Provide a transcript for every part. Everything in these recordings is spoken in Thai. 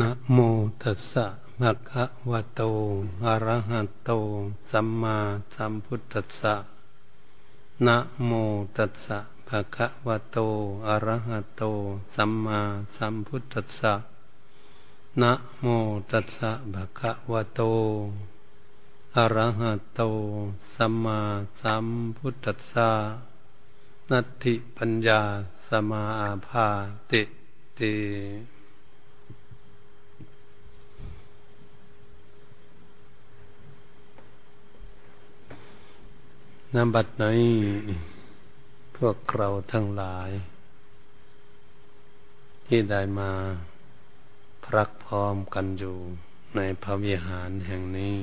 นะโมตัสสะภะคะวะโต อะระหะโต สัมมาสัมพุทธัสสะนะโมตัสสะภะคะวะโต อะระหะโต สัมมาสัมพุทธัสสะนะโมตัสสะภะคะวะโต อะระหะโต สัมมาสัมพุทธัสสะนัตถิปัญญาสมาอาภาติติ นบัดนี้พวกเราทั้งหลาย ที่ได้มาพรักพร้อมกันอยู่ในพระวิหารแห่งนี้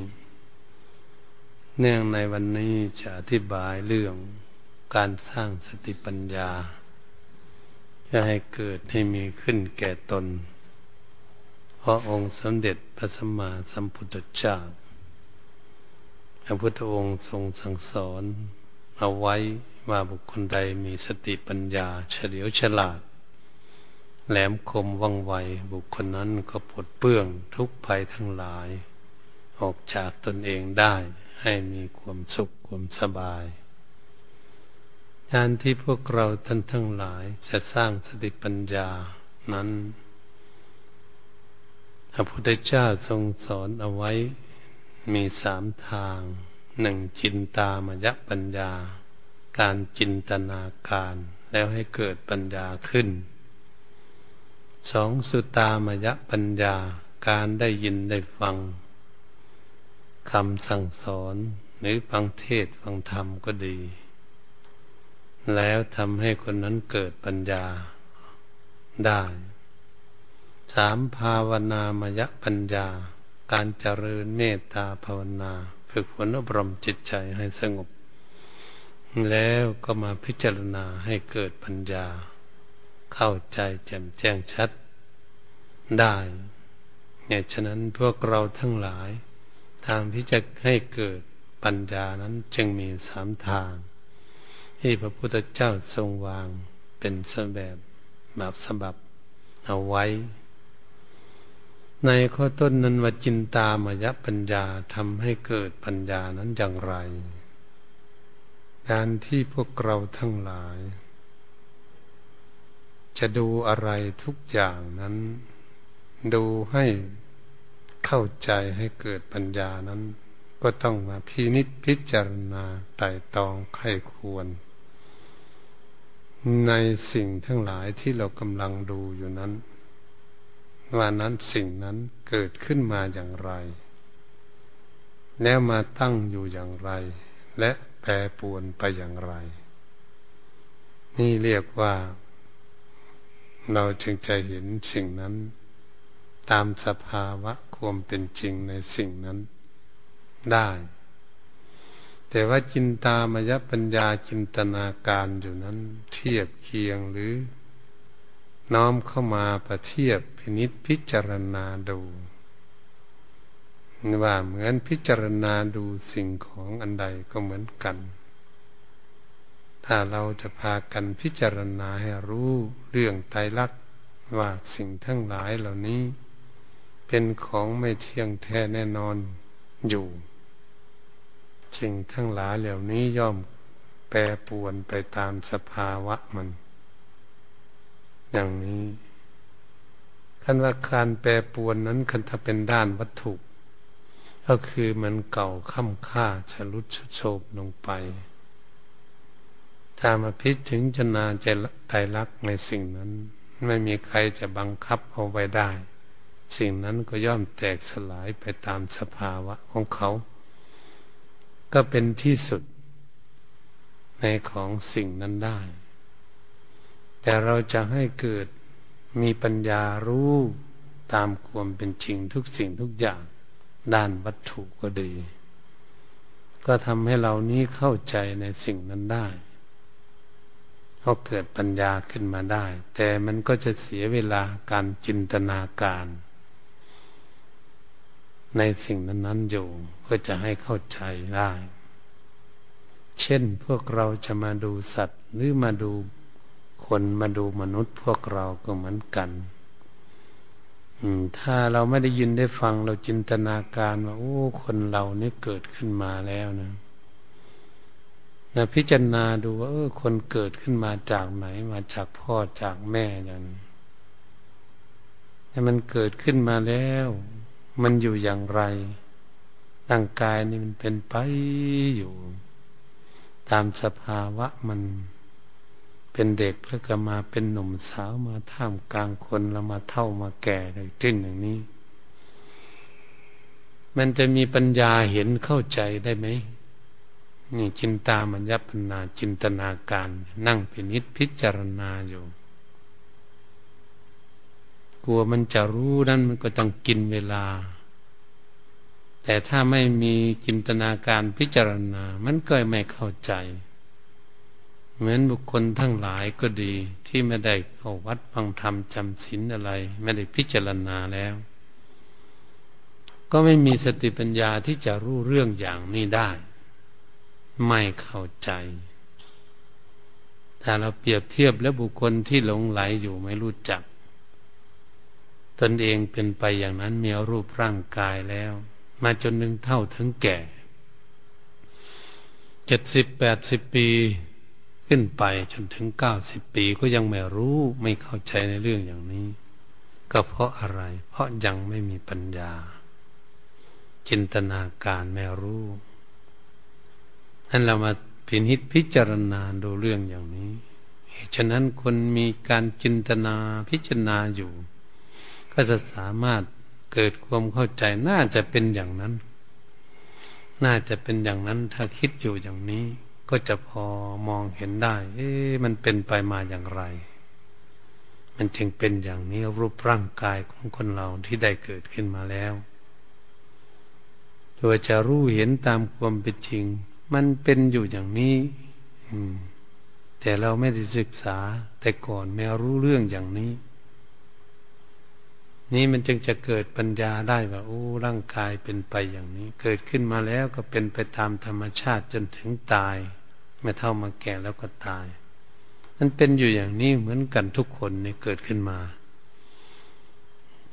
เนื่องในวันนี้จะอธิบายเรื่องการสร้างสติปัญญา จะให้เกิดให้มีขึ้นแก่ตน เพราะองค์สมเด็จพระสัมมาสัมพุทธเจ้า พระพุทธองค์ทรงสั่งสอนเอาไว้ว่าบุคคลใดมีสติปัญญา เฉลียวฉลาด แหลมคมว่องไว บุคคลนั้นก็ปลดเปื้องทุกภัยทั้งหลาย ออกจากตนเองได้ให้มีความสุขความสบายงานที่พวกเราท่านทั้งหลายจะสร้างสติปัญญานั้นพระพุทธเจ้าทรงสอนเอาไว้ มีสามทางหนึ่งจินตามยปัญญา การจินตนาการแล้วให้เกิดปัญญาขึ้นสองสุตามยปัญญาการได้ยินได้ฟังคำสั่งสอนหรือฟังเทศฟังธรรมก็ดี แล้วทำให้คนนั้นเกิดปัญญาได้สามภาวนามยปัญญา การเจริญเมตตาภาวนา ฝึกฝนอบรมจิตใจให้สงบ แล้วก็มาพิจารณาให้เกิดปัญญา เข้าใจแจ่มแจ้งชัด ได้เนี่ยฉะนั้นพวกเราทั้งหลาย ทางที่จะให้เกิดปัญญานั้นจึงมีสามทาง ที่พระพุทธเจ้าทรงวางเป็นสแบบแบบสบับเอาไว้ ในข้อต้นนั้นว่าจินตามยปัญญาทำให้เกิดปัญญานั้นอย่างไร การที่พวกเราทั้งหลาย จะดูอะไรทุกอย่างนั้น ดูให้เข้าใจให้เกิดปัญญานั้น ก็ต้องมาพินิจพิจารณาไต่ตองไข้ควร ในสิ่งทั้งหลายที่เรากำลังดูอยู่นั้น ว่านั้นสิ่งนั้นเกิดขึ้นมาอย่างไร แล้วมาตั้งอยู่อย่างไร และแปรปวนไปอย่างไร นี่เรียกว่า เราจึงจะเห็นสิ่งนั้น ตามสภาวะความเป็นจริงในสิ่งนั้นได้ แต่ว่าจินตามยปัญญาจินตนาการอยู่นั้น เทียบเคียงหรือ น้อมเข้ามาประเทียบพินิษพิจารณาดู ว่าเหมือนพิจารณาดูสิ่งของอันใดก็เหมือนกัน ถ้าเราจะพากันพิจารณาให้รู้เรื่องไตรลักษณ์ว่าสิ่งทั้งหลายเหล่านี้ เป็นของไม่เที่ยงแท้แน่นอนอยู่ สิ่งทั้งหลายเหล่านี้ย่อมแปรปวนไปตามสภาวะมัน อย่างนี้คันว่าการแปรปวนนั้นคันถ้าเป็นด้านวัตถุ ก็คือมันเก่าค่ำค่าชลุดชโฉบลงไป ถ้ามาพิจถึงจนาใจไตรักในสิ่งนั้น ไม่มีใครจะบังคับเอาไว้ได้ สิ่งนั้นก็ย่อมแตกสลายไปตามสภาวะของเขา ก็เป็นที่สุดในของสิ่งนั้นได้ แต่เราจะให้เกิดมีปัญญารู้ตามความเป็นจริงทุกสิ่งทุกอย่าง ด้านวัตถุก็ดี ก็ทำให้เรานี้เข้าใจในสิ่งนั้นได้ก็เกิดปัญญาขึ้นมาได้ แต่มันก็จะเสียเวลาการจินตนาการ ในสิ่งนั้นๆอยู่เพื่อจะให้เข้าใจได้ เช่นพวกเราจะมาดูสัตว์หรือมาดู คนมาดูมนุษย์พวกเราก็เหมือนกันถ้าเราไม่ได้ยินได้ฟังเราจินตนาการว่า โอ้ คนเรานี่เกิดขึ้นมาแล้วนะนะพิจารณาดูว่าเออคนเกิดขึ้นมาจากไหน มาจากพ่อจากแม่อย่างนี้แต่มันเกิดขึ้นมาแล้ว มันอยู่อย่างไรร่างกายนี่มันเป็นไปอยู่ ตามสภาวะมัน เป็นเด็กแล้วก็มาเป็นหนุ่มสาวมาท่ามกลางคนแล้วมาเท่ามาแก่เลยจึงอย่างนี้ มันจะมีปัญญาเห็นเข้าใจได้ไหมนี่จินตามัญญปัญนาจินตนาการ นั่งพินิษพิจารณาอยู่กลัวมันจะรู้นั้นมันก็ต้องกินเวลา แต่ถ้าไม่มีจินตนาการพิจารณา มันก็ไม่เข้าใจ เหมือนบุคคลทั้งหลายก็ดีที่ไม่ได้เข้าวัดฟังธรรมจำศีลอะไร ไม่ได้พิจารณาแล้ว ก็ไม่มีสติปัญญาที่จะรู้เรื่องอย่างนี้ได้ ไม่เข้าใจ ถ้าเราเปรียบเทียบแล้วบุคคลที่หลงไหลอยู่ไม่รู้จัก ตนเองเป็นไปอย่างนั้นมีรูปร่างกายแล้ว มาจนหนึ่งเท่าถึงแก่เจ็ดสิบแปดสิบปี ขึ้นไปจนถึงเก้าสิบปีก็ยังไม่รู้ไม่เข้าใจในเรื่องอย่างนี้ ก็เพราะอะไร เพราะยังไม่มีปัญญา จินตนาการไม่รู้นั้นเรามาพินิจพิจารณาดูเรื่องอย่างนี้ฉะนั้นคนมีการจินตนาพิจารณาอยู่ ก็จะสามารถเกิดความเข้าใจน่าจะเป็นอย่างนั้น น่าจะเป็นอย่างนั้นถ้าคิดอยู่อย่างนี้ ก็จะพอมองเห็นได้ เอ๊ะมันเป็นไปมาอย่างไร มันจึงเป็นอย่างนี้รูปร่างกายของคนเราที่ได้เกิดขึ้นมาแล้วตัวจะรู้เห็นตามความเป็นจริง มันเป็นอยู่อย่างนี้แต่เราไม่ได้ศึกษา แต่ก่อนไม่รู้เรื่องอย่างนี้ นี่มันจึงจะเกิดปัญญาได้ว่าโอ้ร่างกายเป็นไปอย่างนี้ เกิดขึ้นมาแล้วก็เป็นไปตามธรรมชาติจนถึงตายไม่เท่ามาแก่แล้วก็ตาย มันเป็นอยู่อย่างนี้เหมือนกันทุกคนเนี่ยเกิดขึ้นมา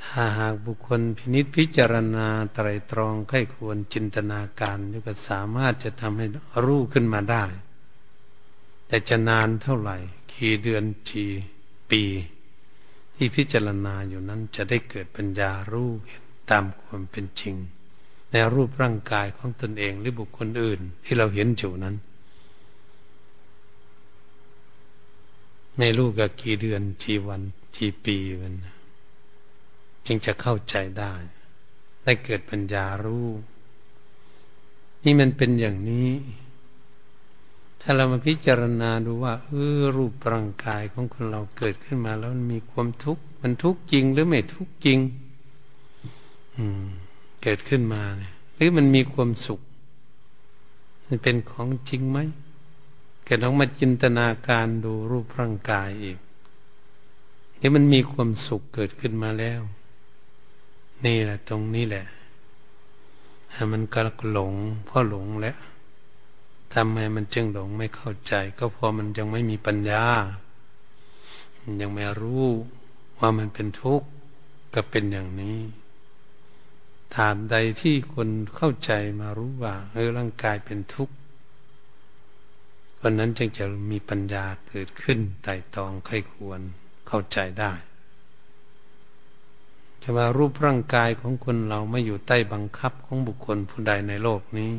ถ้าหากบุคคลพินิษพิจารณาไตรตรองใครควรจินตนาการก็สามารถจะทำให้รู้ขึ้นมาได้ แต่จะนานเท่าไหร่ กี่เดือนจีปี ที่พิจารณาอยู่นั้นจะได้เกิดปัญญารู้เห็นตามความเป็นจริง ในรูปร่างกายของตนเองหรือบุคคลอื่นที่เราเห็นอยู่นั้นไม่รู้กับกี่เดือนกี่วันกี่ปีมันจึงจะเข้าใจได้ ได้เกิดปัญญารู้ นี่มันเป็นอย่างนี้ ถ้าเรามาพิจารณาดูว่าเออรูปร่างกายของคนเราเกิดขึ้นมาแล้วมันมีความทุกข์มันทุกข์จริงหรือไม่ทุกข์จริง อืม เกิดขึ้นมาเนี่ยหรือมันมีความสุข มันเป็นของจริงไหมแกต้องมาจินตนาการดูรูปร่างกายอีกนี่มันมีความสุขเกิดขึ้นมาแล้ว นี่แหละ ตรงนี้แหละมันก็หลงพราะหลงแล้ว ทำไมมันจึงหลงไม่เข้าใจ ก็เพราะมันยังไม่มีปัญญา ยังไม่รู้ว่ามันเป็นทุกข์ก็เป็นอย่างนี้ถามใดที่คนเข้าใจมารู้ว่าเออร่างกายเป็นทุกข์วันนั้นจึงจะมีปัญญาเกิดขึ้นไต่ตองไข้ควรเข้าใจได้จะว่ารูปร่างกายของคนเราไม่อยู่ใต้บังคับของบุคคลผู้ใดในโลกนี้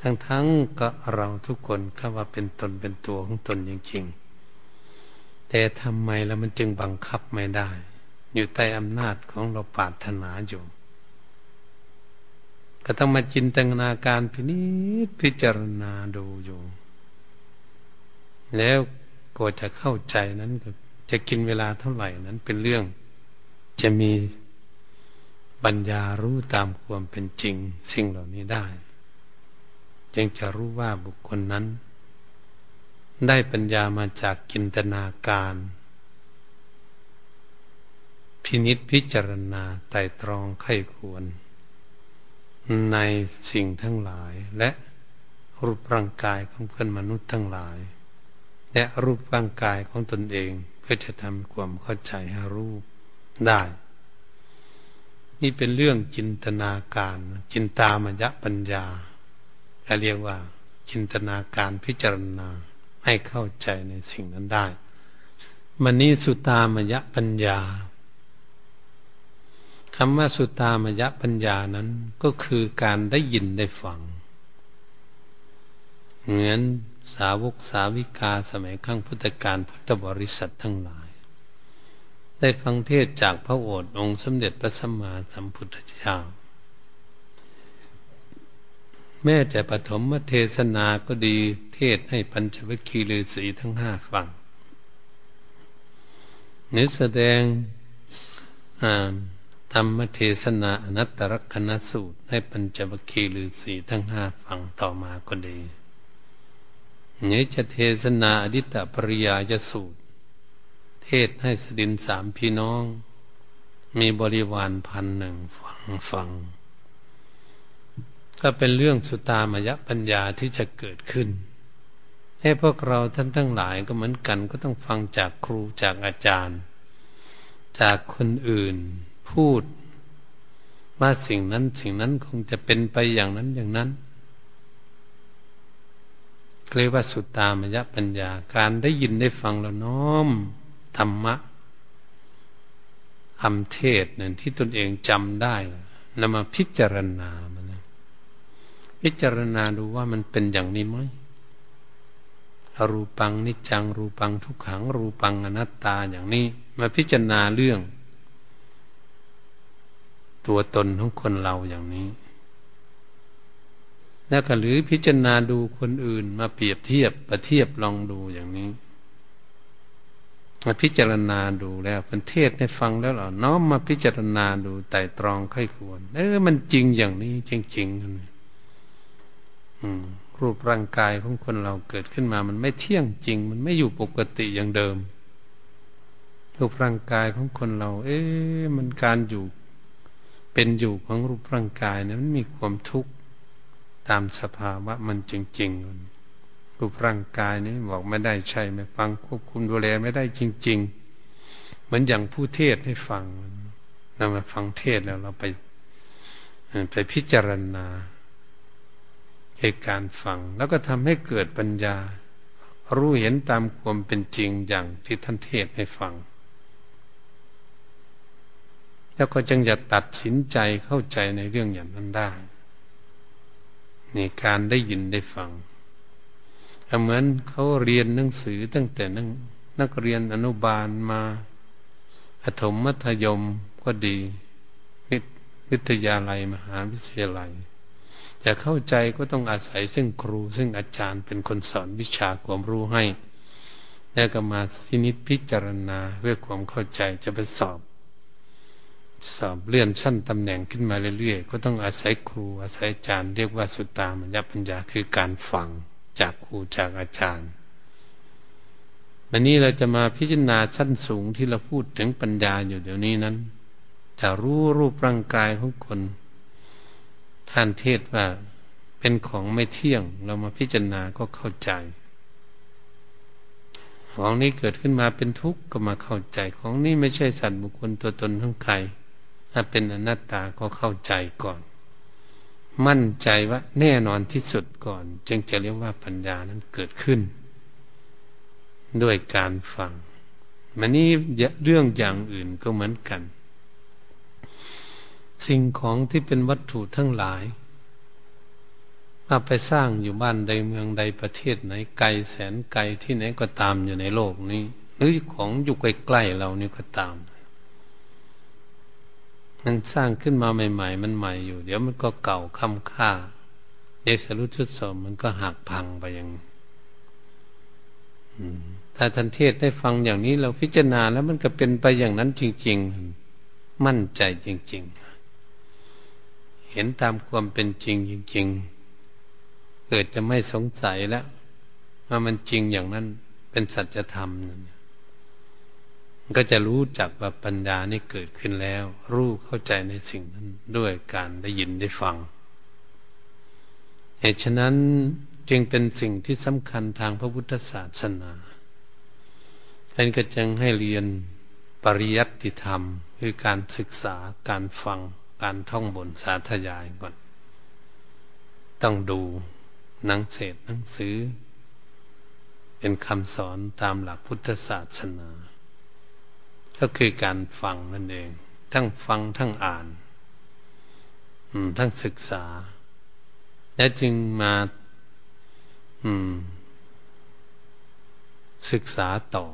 ทั้งๆก็เราทุกคนก็ว่าเป็นตนเป็นตัวของตนจริงๆ แต่ทำไมแล้วมันจึงบังคับไม่ได้ อยู่ใต้อำนาจของเราปาถนาอยู่ก็ต้องมาจินตนาการพินิจพิจารณาดูอยู่ แล้วก็จะเข้าใจนั้นก็จะกินเวลาเท่าไหร่นั้นเป็นเรื่อง จะมีปัญญารู้ตามความเป็นจริง สิ่งเหล่านี้ได้ จึงจะรู้ว่าบุคคลนั้น ได้ปัญญามาจากกินตนาการ พินิษพิจารณาไต่ตรองไข้ควร ในสิ่งทั้งหลายและรูปร่างกายของเพื่อนมนุษย์ทั้งหลาย และรูปร่างกายของตนเองเพื่อจะทำความเข้าใจให้รู้ได้ นี่เป็นเรื่องจินตนาการ จินตามยะปัญญา เรียกว่า จินตนาการพิจารณาให้เข้าใจในสิ่งนั้นได้มันนี้สุตามยะปัญญาคำว่าสุตามยะปัญญานั้นก็คือการได้ยินได้ฟัง เหมือนสาวกสาวิกาสมัยข้งพุทธกาลพุทธบริษัททั้งหลาย ได้ฟังเทศจากพระโอษฐ์องค์สมเด็จพระสัมมาสัมพุทธเจ้า แม้แต่ปฐมเทศนาก็ดี เทศให้ปัญจวัคคีย์ฤาษีทั้งห้าฟังนึแสดงธรรมเทศนาอนัตตลกนสูตร ให้ปัญจวัคคีย์ฤาษีทั้งห้าฟังต่อมาก็ดีนี้จะเทศนาอดิตตปริยายสูตร เทศให้สดินสามพี่น้อง มีบริวารพันหนึ่งฟังฟัง ก็เป็นเรื่องสุตามยปัญญาที่จะเกิดขึ้น ให้พวกเราท่านทั้งหลายก็เหมือนกันก็ต้องฟังจากครูจากอาจารย์ จากคนอื่น พูดว่าสิ่งนั้นสิ่งนั้นคงจะเป็นไปอย่างนั้นอย่างนั้นเรียกว่าสุตตามยปัญญาการได้ยินได้ฟังแล้วน้อมธรรมะคำเทศนั่นที่ตนเองจำได้นำมาพิจารณามัน พิจารณาดูว่ามันเป็นอย่างนี้ไหมรูปังนิจัง รูปังทุกขัง รูปังอนัตตาอย่างนี้ มาพิจารณาเรื่อง ตัวตนของคนเราอย่างนี้ แล้วก็หรือพิจารณาดูคนอื่น มาเปรียบเทียบประเทียบลองดูอย่างนี้มาพิจารณาดูแล้วเป็นเทศให้ฟังแล้วหรอน้อมมาพิจารณาดูไต่ตรองไข้ควรเออมันจริงอย่างนี้จริงๆ รูปร่างกายของคนเราเกิดขึ้นมา มันไม่เที่ยงจริง มันไม่อยู่ปกติอย่างเดิม รูปร่างกายของคนเรา เอ๊ะมันการอยู่ เป็นอยู่ของรูปร่างกายนะมันมีความทุกข์ตามสภาวะมันจริงๆรูปร่างกายนี้บอกไม่ได้ใช่ไม่ฟังควบคุมดูแลไม่ได้จริง ๆ เหมือนอย่างผู้เทศให้ฟังเรามาฟังเทศแล้วเราไปไปพิจารณา เหตุการณ์ฟัง แล้วก็ทำให้เกิดปัญญา รู้เห็นตามความเป็นจริงอย่างที่ท่านเทศให้ฟัง แล้วก็จึงจะตัดสินใจเข้าใจในเรื่องอย่างนั้นได้นี่การได้ยินได้ฟังเหมือนเขาเรียนหนังสือตั้งแต่นักนักเรียนอนุบาลมาอถมมัธยมก็ดี วิทยาลัยมหาวิทยาลัย จะเข้าใจก็ต้องอาศัยซึ่งครู ซึ่งอาจารย์เป็นคนสอนวิชาความรู้ให้ แล้วก็มาพินิจพิจารณาเพื่อความเข้าใจจะไปสอบ สอบเลื่อนชั้นตำแหน่งขึ้นมาเรื่อยๆ ก็ต้องอาศัยครูอาศัยอาจารย์เรียกว่าสุตตามัญญปัญญาคือการฟังจากครูจากอาจารย์วันนี้เราจะมาพิจารณาชั้นสูงที่เราพูดถึงปัญญาอยู่เดี๋ยวนี้นั้นจะรู้รูปร่างกายของคน ท่านเทศว่าเป็นของไม่เที่ยง เรามาพิจารณาก็เข้าใจ ของนี้เกิดขึ้นมาเป็นทุกข์ก็มาเข้าใจ ของนี้ไม่ใช่สัตว์บุคคลตัวตนทั้งใครถ้าเป็นอนัตตาก็เข้าใจก่อน มั่นใจว่าแน่นอนที่สุดก่อน จึงจะเรียกว่าปัญญานั้นเกิดขึ้น ด้วยการฟัง มันนี้เรื่องอย่างอื่นก็เหมือนกัน สิ่งของที่เป็นวัตถุทั้งหลายถ้าไปสร้างอยู่บ้านใดเมืองใดประเทศไหนไกลแสนไกลที่ไหนก็ตามอยู่ในโลกนี้ หรือของอยู่ใกล้ๆเรานี่ก็ตาม มันสร้างขึ้นมาใหม่ ๆ มันใหม่อยู่ เดี๋ยวมันก็เก่าค่ำค่าเด็กสรุปชุดสมมันก็หักพังไปอย่างถ้าทันเทศได้ฟังอย่างนี้เราพิจารณาแล้วมันก็เป็นไปอย่างนั้นจริง ๆ มั่นใจจริง ๆ เห็นตามความเป็นจริงจริงๆ เกิดจะไม่สงสัยแล้วว่ามันจริงอย่างนั้นเป็นสัจธรรมนั่นก็จะรู้จักว่าปัญญานี่เกิดขึ้นแล้ว รู้เข้าใจในสิ่งนั้นด้วยการได้ยินได้ฟังเหตุฉะนั้นจึงเป็นสิ่งที่สำคัญทางพระพุทธศาสนาท่านก็จึงให้เรียนปริยัติธรรม คือการศึกษาการฟัง การท่องบนสาธยายก่อน ต้องดูหนังเศษหนังสือ เป็นคำสอนตามหลักพุทธศาสนา ก็คือการฟังนั่นเอง ทั้งฟังทั้งอ่าน ทั้งศึกษา และจึงมาศึกษาต่อ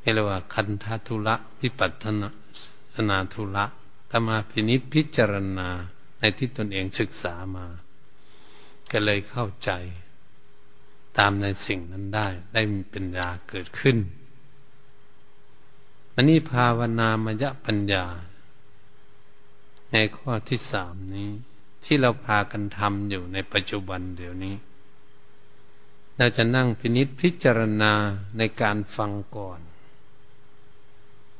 เรียกว่าคันธทุระวิปัตนา ทุระก็มาพินิจพิจารณาในที่ตนเองศึกษามา ก็เลยเข้าใจ ตามในสิ่งนั้นได้ ได้มีปัญญาเกิดขึ้นอันนี้ภาวนามยปัญญา ในข้อที่สามนี้ ที่เราพากันทำอยู่ในปัจจุบันเดี๋ยวนี้เราจะนั่งพินิษพิจารณาในการฟังก่อน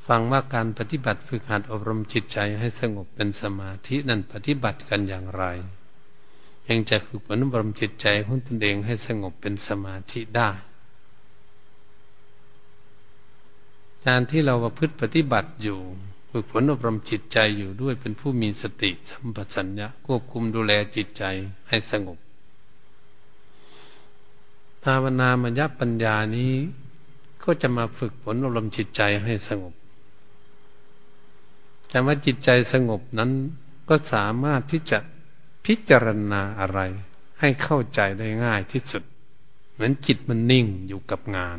ฟังว่าการปฏิบัติฝึกหัดอบรมจิตใจให้สงบเป็นสมาธินั้นปฏิบัติกันอย่างไร ยังจะฝึกฝนอบรมจิตใจของตนเองให้สงบเป็นสมาธิได้การที่เราประพฤติปฏิบัติอยู่ฝึกฝนอบรมจิตใจอยู่ด้วยเป็นผู้มีสติสัมปชัญญะควบคุมดูแลจิตใจให้สงบ ภาวนามยปัญญานี้ก็จะมาฝึกฝนอบรมจิตใจให้สงบ แต่ว่าจิตใจสงบนั้นก็สามารถที่จะพิจารณาอะไร ให้เข้าใจได้ง่ายที่สุด เหมือนจิตมันนิ่งอยู่กับงาน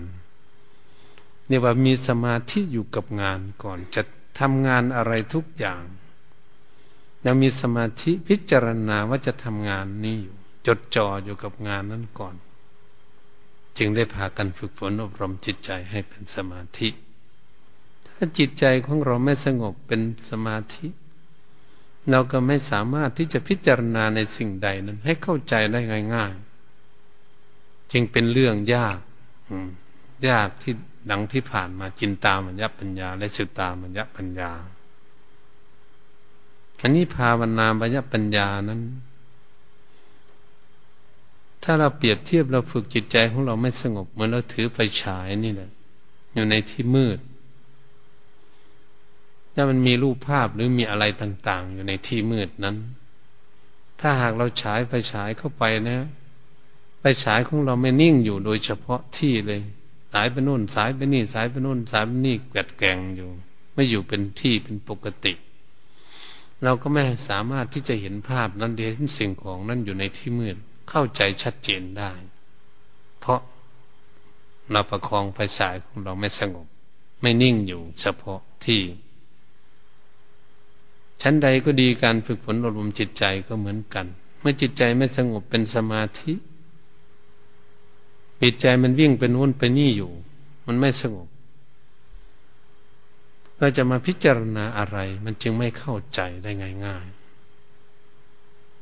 เนี่ยว่ามีสมาธิอยู่กับงานก่อนจะทำงานอะไรทุกอย่างยังมีสมาธิพิจารณาว่าจะทำงานนี้อยู่ จดจ่ออยู่กับงานนั้นก่อน จึงได้พากันฝึกฝนอบรมจิตใจให้เป็นสมาธิ ถ้าจิตใจของเราไม่สงบเป็นสมาธิ เราก็ไม่สามารถที่จะพิจารณาในสิ่งใดนั้น ให้เข้าใจได้ง่ายๆ จึงเป็นเรื่องยากยากที่ดังที่ผ่านมาจินตามัญญปัญญา และสุตามัญญปัญญาอันนี้ภาวนามัญญปัญญานั้น ถ้าเราเปรียบเทียบเราฝึกจิตใจของเราไม่สงบเหมือนเราถือไฟฉายนี่แหละ อยู่ในที่มืด ถ้ามันมีรูปภาพหรือมีอะไรต่าง ๆ อยู่ในที่มืดนั้น ถ้าหากเราฉายไฟฉายเข้าไปนะไฟฉายของเราไม่นิ่งอยู่โดยเฉพาะที่เลย สายไปนู่น สายไปนี่ สายไปนู่น สายไปนี่แกดแกงอยู่ ไม่อยู่เป็นที่เป็นปกติ เราก็ไม่สามารถที่จะเห็นภาพนั้นเห็นสิ่งของนั้นอยู่ในที่มืดเข้าใจชัดเจนได้ เพราะเราประคองไฟฉายของเราไม่สงบ ไม่นิ่งอยู่เฉพาะที่ ชั้นใดก็ดีการฝึกฝนอบรมจิตใจก็เหมือนกัน เมื่อจิตใจไม่สงบเป็นสมาธิจิตใจมันวิ่งเป็นวุ่นไปนี่อยู่ มันไม่สงบเราจะมาพิจารณาอะไร มันจึงไม่เข้าใจได้ง่าย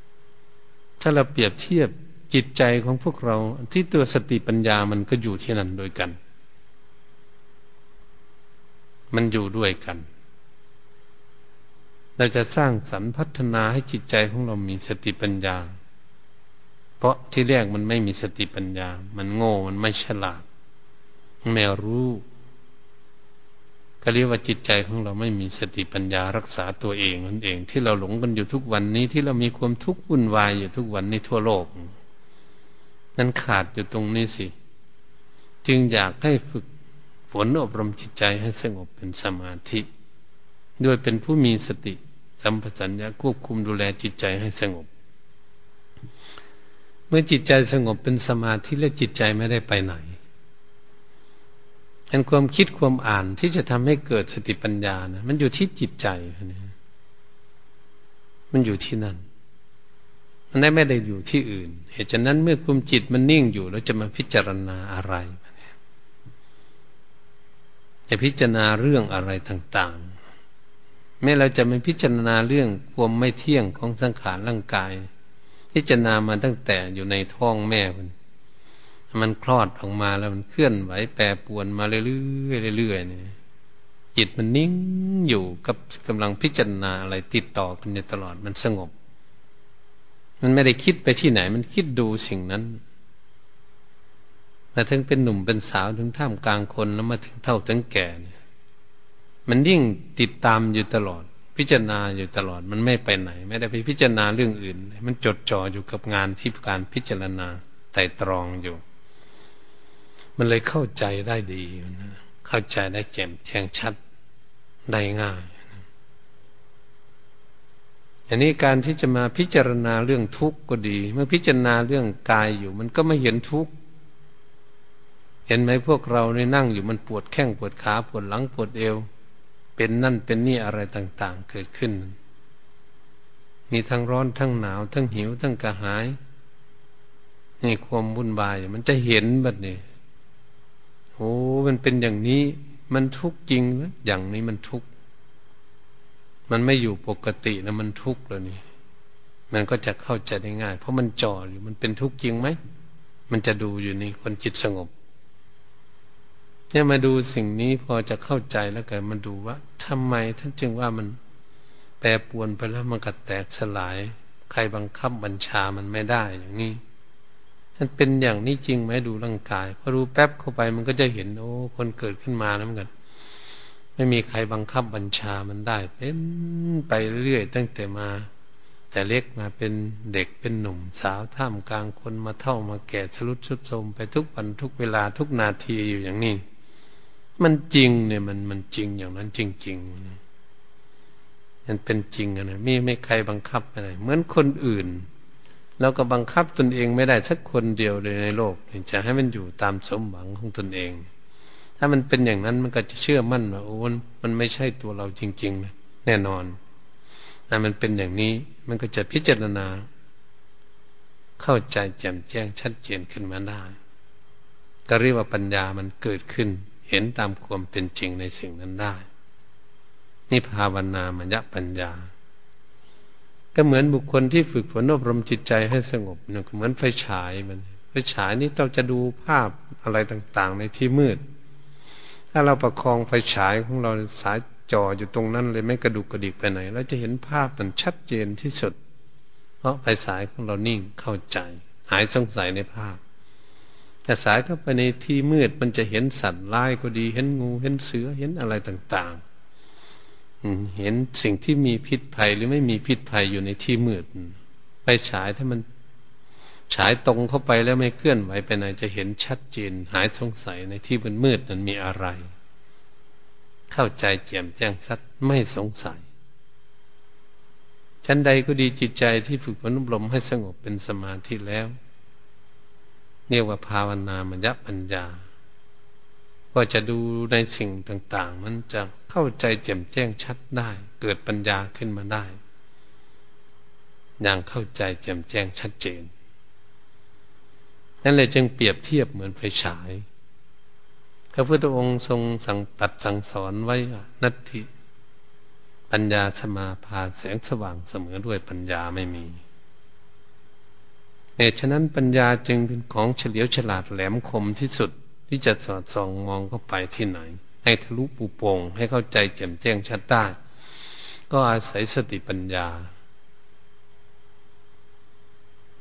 ๆ ถ้าเราเปรียบเทียบจิตใจของพวกเราที่ตัวสติปัญญามันก็อยู่ที่นั่นโดยกัน มันอยู่ด้วยกัน เราจะสร้างสรรพัฒนาให้จิตใจของเรามีสติปัญญา เพราะที่แรกมันไม่มีสติปัญญา มันโง่ มันไม่ฉลาด ไม่รู้ก็เรียกว่าจิตใจของเราไม่มีสติปัญญารักษาตัวเองนั่นเอง ที่เราหลงกันอยู่ทุกวันนี้ที่เรามีความทุกข์วุ่นวายอยู่ทุกวันนี้ทั่วโลก นั้นขาดอยู่ตรงนี้สิ จึงอยากให้ฝึกฝนอบรมจิตใจให้สงบเป็นสมาธิ ด้วยเป็นผู้มีสติ สัมปชัญญะควบคุมดูแลจิตใจให้สงบ เมื่อจิตใจสงบเป็นสมาธิและจิตใจไม่ได้ไปไหนอันความคิดความอ่านที่จะทำให้เกิดสติปัญญานะมันอยู่ที่จิตใจนะมันอยู่ที่นั่น มันได้ไม่ได้อยู่ที่อื่น เหตุฉะนั้นเมื่อความจิตมันนิ่งอยู่เราจะมาพิจารณาอะไรจะพิจารณาเรื่องอะไรต่าง แม้เราจะไม่พิจารณาเรื่องความไม่เที่ยงของสังขารร่างกาย พิจารณามาตั้งแต่อยู่ในท้องแม่มันมันคลอดออกมาแล้วมันเคลื่อนไหวแปรปวนมาเรื่อยๆเรื่อยๆเนี่ยจิตมันนิ่งอยู่กับกำลังพิจารณาอะไรติดต่อกันอยู่ตลอดมันสงบ มันไม่ได้คิดไปที่ไหน มันคิดดูสิ่งนั้นมาถึงเป็นหนุ่มเป็นสาวถึงท่ามกลางคนแล้วมาถึงเท่าถึงแก่เนี่ย มันยิ่งติดตามอยู่ตลอด พิจารณาอยู่ตลอด มันไม่ไปไหน ไม่ได้ไปพิจารณาเรื่องอื่น มันจดจ่ออยู่กับงานที่การพิจารณาไต่ตรองอยู่ มันเลยเข้าใจได้ดีเข้าใจได้แจ่มแจ้งชัดได้ง่ายอันนี้การที่จะมาพิจารณาเรื่องทุกข์ก็ดี เมื่อพิจารณาเรื่องกายอยู่ มันก็ไม่เห็นทุกข์เห็นไหมพวกเราในนั่งอยู่มันปวดแข้งปวดขาปวดหลังปวดเอว เป็นนั่นเป็นนี่อะไรต่าง ๆ เกิดขึ้น มีทั้งร้อนทั้งหนาว ทั้งหิว ทั้งกระหาย นี่ความวุ่นวายมันจะเห็นแบบนี้โอ้มันเป็นอย่างนี้ มันทุกข์จริงนะอย่างนี้มันทุกข์มันไม่อยู่ปกตินะมันทุกข์แล้วนี่ มันก็จะเข้าใจได้ง่าย เพราะมันจ่ออยู่มันเป็นทุกข์จริงไหมมันจะดูอยู่นี่คนจิตสงบ เนี่ยมาดูสิ่งนี้พอจะเข้าใจแล้วก็มาดูว่าทำไมท่านจึงว่ามันแปรปวนไปแล้วมันก็แตกสลาย ใครบังคับบัญชามันไม่ได้อย่างนี้มันเป็นอย่างนี้จริงไหมดูร่างกายพอรู้แป๊บเข้าไปมันก็จะเห็นโอ้คนเกิดขึ้นมาแล้วกัน ไม่มีใครบังคับบัญชามันได้ เป็นไปเรื่อยตั้งแต่มา แต่เล็กมาเป็นเด็กเป็นหนุ่มสาวท่ามกลางคนมาเท่ามาแก่ชรุดชุดโทมไปทุกวันทุกเวลาทุกนาทีอยู่อย่างนี้ มันจริงเนี่ยมันมันจริงอย่างนั้นจริง ๆ มันเป็นจริงอะนะมีไม่ใครบังคับอะไรเหมือนคนอื่นเราก็บังคับตนเองไม่ได้สักคนเดียวเลยในโลกจะให้มันอยู่ตามสมหวังของตนเอง ถ้ามันเป็นอย่างนั้นมันก็จะเชื่อมั่นว่าโอ้มันไม่ใช่ตัวเราจริงๆนะแน่นอนถ้ามันเป็นอย่างนี้มันก็จะพิจารณา เข้าใจแจ่มแจ้งชัดเจนขึ้นมาได้ ก็เรียกว่าปัญญามันเกิดขึ้น เห็นตามความเป็นจริงในสิ่งนั้นได้ นี่ภาวนามัญปัญญา ก็เหมือนบุคคลที่ฝึกฝนอบรมจิตใจให้สงบเนี่ยเหมือนไฟฉายมันไฟฉายนี่เราจะดูภาพอะไรต่างๆ ในที่มืด ถ้าเราประคองไฟฉายของเราสายจ่ออยู่ตรงนั้นเลยไม่กระดุกกระดิกไปไหนเราจะเห็นภาพมันชัดเจนที่สุด เพราะไฟสายของเรานิ่งเข้าใจ หายสงสัยในภาพ แต่สายเข้าไปในที่มืดมันจะเห็นสัตว์ร้ายก็ดี เห็นงู เห็นเสือ เห็นอะไรต่างๆเห็นสิ่งที่มีพิษภัยหรือไม่มีพิษภัยอยู่ในที่มืดไฟฉายถ้ามันฉายตรงเข้าไปแล้วไม่เคลื่อนไหวไปไหนจะเห็นชัดเจน หายสงสัยในที่มันมืดนั้นมีอะไร เข้าใจแจ่มแจ้งชัดไม่สงสัย ชั้นใดก็ดีจิตใจที่ฝึกฝนอบรมให้สงบเป็นสมาธิแล้ว เรียกว่าภาวนามัญญปัญญา ก็จะดูในสิ่งต่างๆ มันจะเข้าใจแจ่มแจ้งชัดได้ เกิดปัญญาขึ้นมาได้ อย่างเข้าใจแจ่มแจ้งชัดเจน นั่นเลยจึงเปรียบเทียบเหมือนไฟฉายพระพุทธองค์ทรงสั่งตัดสั่งสอนไว้นัตถิปัญญาสมาพาแสงสว่างเสมอด้วยปัญญาไม่มี เหตุฉะนั้นปัญญาจึงเป็นของเฉลียวฉลาดแหลมคมที่สุดที่จะสอดส่องมองเข้าไปที่ไหน ให้ทะลุปูโปงให้เข้าใจแจ่มแจ้งชัดได้ ก็อาศัยสติปัญญา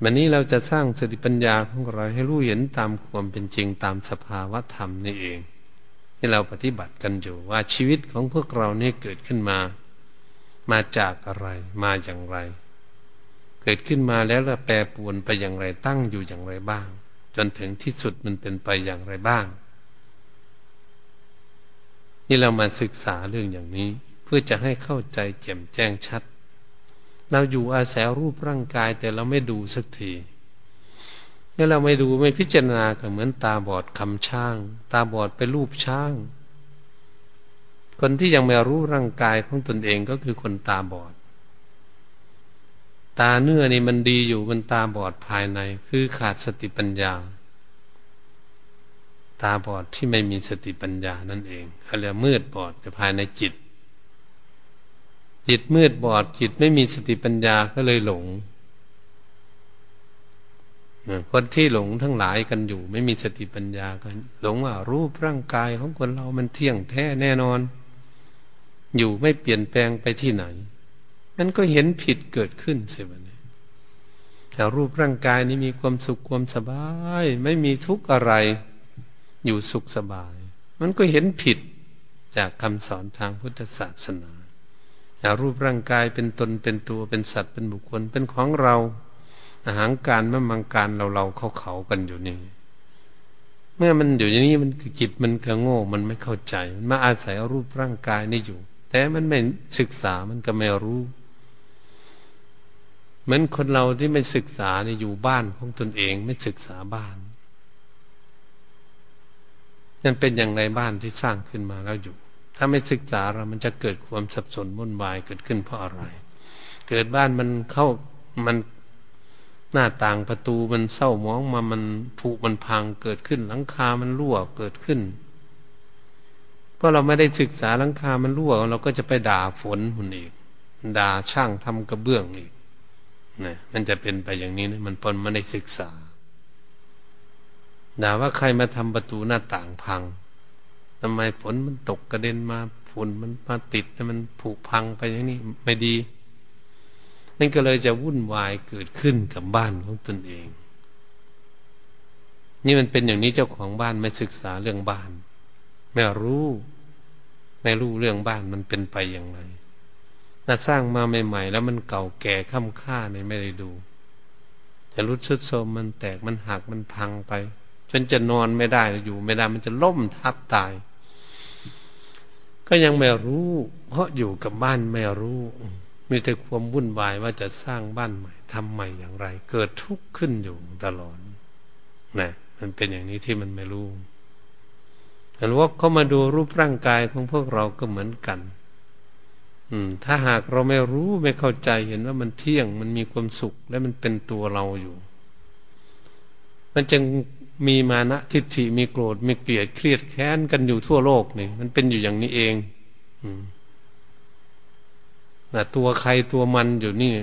วันนี้เราจะสร้างสติปัญญาของเราให้รู้เห็นตามความเป็นจริงตามสภาวะธรรมนี่เอง ที่เราปฏิบัติกันอยู่ว่าชีวิตของพวกเรานี่เกิดขึ้นมา มาจากอะไรมาอย่างไร เกิดขึ้นมาแล้วเราแปรปวนไปอย่างไรตั้งอยู่อย่างไรบ้าง จนถึงที่สุดมันเป็นไปอย่างไรบ้าง นี่เรามาศึกษาเรื่องอย่างนี้ เพื่อจะให้เข้าใจแจ่มแจ้งชัด เราอยู่อาศัยรูปร่างกายแต่เราไม่ดูสักทีเมื่เราไม่ดูไม่พิจารณาก็เหมือนตาบอดคำช่าง ตาบอดไปรูปช่าง คนที่ยังไม่รู้ร่างกายของตนเองก็คือคนตาบอด ตาเนื้อนี่มันดีอยู่มันตาบอดภายใน คือขาดสติปัญญา ตาบอดที่ไม่มีสติปัญญานั่นเองเขาเรียกมืดบอดภายในจิต จิตมืดบอดจิตไม่มีสติปัญญาก็เลยหลงคนที่หลงทั้งหลายกันอยู่ ไม่มีสติปัญญากัน หลงว่ารูปร่างกายของคนเรามันเที่ยงแท้แน่นอน อยู่ไม่เปลี่ยนแปลงไปที่ไหน นั่นก็เห็นผิดเกิดขึ้นใช่ไหมแต่รูปร่างกายนี้มีความสุขความสบาย ไม่มีทุกข์อะไร อยู่สุขสบาย มันก็เห็นผิดจากคำสอนทางพุทธศาสนารูปร่างกายเป็นตนเป็นตัวเป็นสัตว์เป็นบุคคลเป็นของเรา อาหารการมะมังการเราเราเขาเขากันอยู่นี่ เมื่อมันอยู่อย่างนี้มันจิตมันก็โง่ มันไม่เข้าใจ มันมาอาศัยรูปร่างกายนี่อยู่ แต่มันไม่ศึกษามันก็ไม่รู้ เหมือนคนเราที่ไม่ศึกษาเนี่ยอยู่บ้านของตนเองไม่ศึกษาบ้านนั่นเป็นอย่างไรบ้านที่สร้างขึ้นมาแล้วอยู่ ถ้าไม่ศึกษาเรามันจะเกิดความสับสนวุ่นวายเกิดขึ้นเพราะอะไร เกิดบ้านมันเข้ามันหน้าต่างประตูมันเศร้ามองมามันผุมันพังเกิดขึ้น หลังคามันรั่วเกิดขึ้นเพราะเราไม่ได้ศึกษาหลังคามันรั่ว เราก็จะไปด่าฝนมันอีกด่าช่างทำกระเบื้องอีก นะมันจะเป็นไปอย่างนี้นะมันปนไม่ได้ศึกษาด่าว่าใครมาทำประตูหน้าต่างพังทำไมฝนมันตกกระเด็นมาฝุ่นมันมาติดแล้วมันผุพังไปอย่างนี้ไม่ดี นั่นก็เลยจะวุ่นวายเกิดขึ้นกับบ้านของตนเอง นี่มันเป็นอย่างนี้เจ้าของบ้านไม่ศึกษาเรื่องบ้าน ไม่รู้ ไม่รู้เรื่องบ้านมันเป็นไปอย่างไร ถ้าสร้างมาใหม่ ๆ แล้วมันเก่าแก่ค่ำค่าเนี่ยไม่ได้ดูจะรุดชุดโทมมันแตกมันหักมันพังไป จนจะนอนไม่ได้อยู่ไม่ได้มันจะล่มทับตาย ก็ยังไม่รู้ เพราะอยู่กับบ้านไม่รู้ มีแต่ความวุ่นวายว่าจะสร้างบ้านใหม่ทำใหม่อย่างไร เกิดทุกข์ขึ้นอยู่ตลอดนะมันเป็นอย่างนี้ที่มันไม่รู้แต่ว่าเขามาดูรูปร่างกายของพวกเราก็เหมือนกัน อืม ถ้าหากเราไม่รู้ไม่เข้าใจเห็นว่ามันเที่ยงมันมีความสุขและมันเป็นตัวเราอยู่ มันจึงมีมานะทิฏฐิมีโกรธมีเกลียดเครียดแค้นกันอยู่ทั่วโลกนี่มันเป็นอยู่อย่างนี้เอง อืมนะตัวใครตัวมันอยู่นี่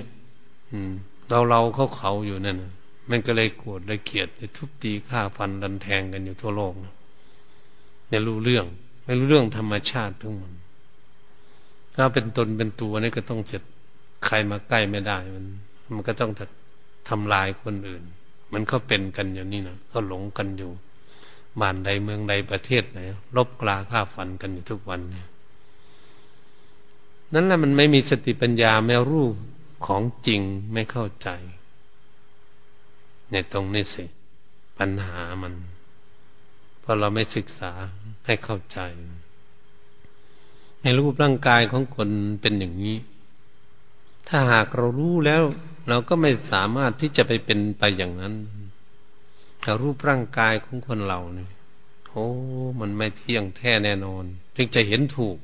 อืม เราเราเขาเขาอยู่นั่นมันก็เลยโกรธเลยเกลียดเลยทุบตีฆ่าฟันดันแทงกันอยู่ทั่วโลกไม่รู้เรื่อง ไม่รู้เรื่องธรรมชาติทั้งหมด ถ้าเป็นตนเป็นตัวนี่ก็ต้องเจะใครมาใกล้ไม่ได้มัน มันก็ต้องทำลายคนอื่น มันก็เป็นกันอย่างนี้นะก็หลงกันอยู่บ้านใดเมืองใดประเทศไหนลบกลาฆ่าฟันกันอยู่ทุกวันเนี่ยนั่นแหละมันไม่มีสติปัญญาไม่รู้ของจริงไม่เข้าใจ ในตรงนี้สิปัญหามัน เพราะเราไม่ศึกษาให้เข้าใจ ในรูปร่างกายของคนเป็นอย่างนี้ ถ้าหากเรารู้แล้ว เราก็ไม่สามารถที่จะไปเป็นไปอย่างนั้นแต่รูปร่างกายของคนเราเนี่ยโอ้มันไม่เที่ยงแท้แน่นอน จึงจะเห็นถูก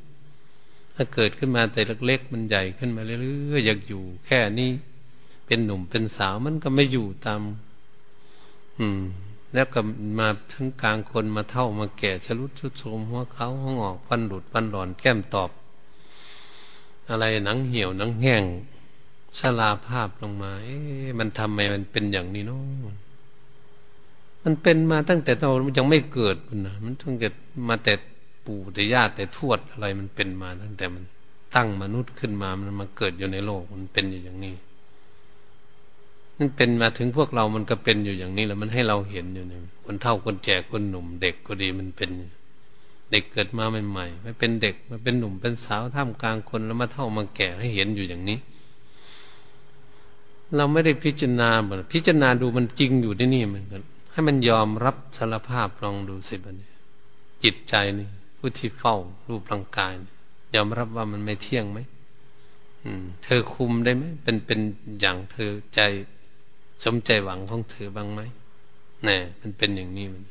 ถ้าเกิดขึ้นมาแต่เล็กๆมันใหญ่ขึ้นมาเรื่อยๆอยากอยู่ แค่นี้เป็นหนุ่มเป็นสาวมันก็ไม่อยู่ตาม อืม แล้วก็มาทั้งกลางคนมาเท่ามาแก่ชลุดชุดโสมหัวเขาห้องออกฟันหลุดฟันหลอนแก้มตอบ อะไรหนังเหี่ยวหนังแห้งสลาภาพลงมาเอ๊ะมันทำไมมันเป็นอย่างนี้เนาะมันเป็นมาตั้งแต่เรายังไม่เกิดนะมันตั้งแต่มาแต่ปู่แต่ญาติแต่ทวดอะไรมันเป็นมาตั้งแต่มันตั้งมนุษย์ขึ้นมามันมาเกิดอยู่ในโลกมันเป็นอยู่อย่างนี้ มันเป็นมาถึงพวกเรามันก็เป็นอยู่อย่างนี้แหละมันให้เราเห็นอยู่เนี่ยคนเท่าคนแก่คนหนุ่ม เด็กก็ดีมันเป็น เด็กเกิดมาใหม่ๆไม่เป็นเด็กมาเป็นหนุ่มเป็นสาวท่ามกลางคนแล้วมาเท่ามาแก่ให้เห็นอยู่อย่างนี้ เราไม่ได้พิจารณาเหมือนพิจารณาดูมันจริงอยู่ที่นี่เหมือนกันให้มันยอมรับสารภาพลองดูสิบันนี้จิตใจนี่ผู้ที่เฝ้ารูปร่างกายยอมรับว่ามันไม่เที่ยงไหมเธอคุมได้ไหมเป็นเป็นอย่างเธอใจ สมใจหวังของเธอบ้างไหมนี่มันเป็นอย่างนี้มัน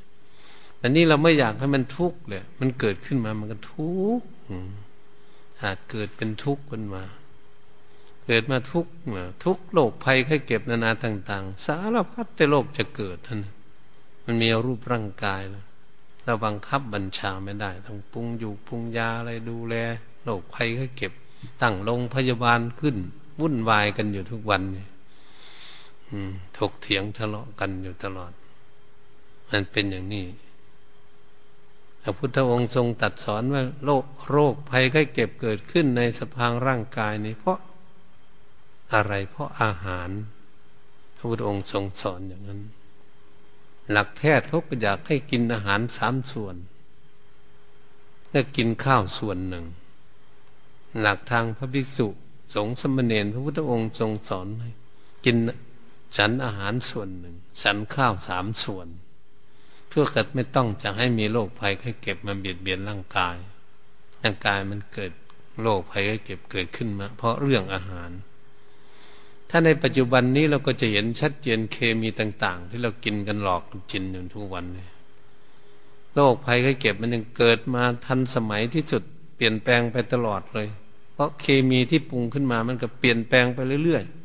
แต่นี่เราไม่อยากให้มันทุกข์เลยมันเกิดขึ้นมามันก็ทุกข์อาจเกิดเป็นทุกข์ขึ้นมา เกิดมาทุกข์ทุกข์โรคภัยไข้เก็บนานาต่าง ๆ สารพัดแต่โรคจะเกิดท่านมันมีรูปร่างกายแล้วเราบังคับบัญชาไม่ได้ต้องปรุงอยู่ปรุงยาอะไรดูแลโรคภัยไข้เก็บตั้งโรงพยาบาลขึ้น วุ่นวายกันอยู่ทุกวันเนี่ย ถกเถียงทะเลาะกันอยู่ตลอด มันเป็นอย่างนี้พระพุทธองค์ทรงตัดสอนว่าโรคโรคภัยไข้เก็บเกิดขึ้นในสภางร่างกายนี้เพราะอะไรเพราะอาหาร พระพุทธองค์ทรงสอนอย่างนั้น หลักแพทย์เขาก็อยากให้กินอาหารสามส่วนแล้วกินข้าวส่วนหนึ่ง หลักทางพระภิกษุสงฆ์สมณเณรพระพุทธองค์ทรงสอนให้กิน ฉันอาหารส่วนหนึ่ง ฉันข้าวสามส่วน เพื่อกัดไม่ต้องจะให้มีโรคภัยไข้เก็บมาเบียดเบียนร่างกาย ร่างกายมันเกิดโรคภัยไข้เก็บเกิดขึ้นมา เพราะเรื่องอาหาร ถ้าในปัจจุบันนี้เราก็จะเห็นชัดเจนเคมีต่าง ๆ ที่เรากินกันหลอกกันจินอยู่ทุกวันเนี่ยโรคภัยไข้เก็บมันยังเกิดมาทันสมัยที่สุดเปลี่ยนแปลงไปตลอดเลย เพราะเคมีที่ปรุงขึ้นมามันก็เปลี่ยนแปลงไปเรื่อยๆ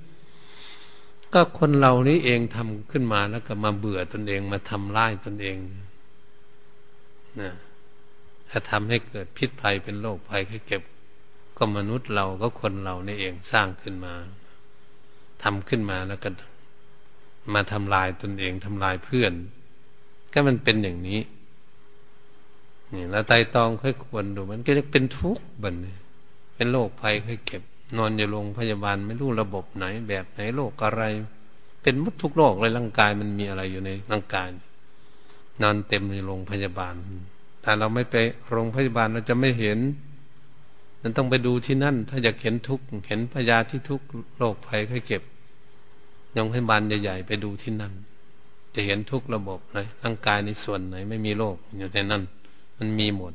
ก็คนเรานี้เองทำขึ้นมาแล้วก็มาเบื่อตนเองมาทำร้ายตนเองนะถ้าทำให้เกิดพิษภัยเป็นโรคภัยไข้เก็บ ก็มนุษย์เราก็คนเรานี่เองสร้างขึ้นมาทำขึ้นมาแล้วก็มาทำลายตนเองทำลายเพื่อน ก็มันเป็นอย่างนี้นี่แล้วไตตองค่อยควรดูมันก็จะเป็นทุกข์บันเป็นโรคภัยค่อยเก็บ นอนอยู่โรงพยาบาลไม่รู้ระบบไหน แบบไหนโรคอะไร เป็นมุดทุกโรคเลยร่างกายมันมีอะไรอยู่ในร่างกาย นอนเต็มในโรงพยาบาลแต่เราไม่ไปโรงพยาบาลเราจะไม่เห็นมันต้องไปดูที่นั่น ถ้าอยากเห็นทุกเห็นพยาที่ทุกโรคภัยค่อยเก็บโรงพยาบาลใหญ่ๆไปดูที่นั่น จะเห็นทุกระบบเลยร่างกายในส่วนไหน ไม่มีโรคอยู่ในนั้นมันมีหมด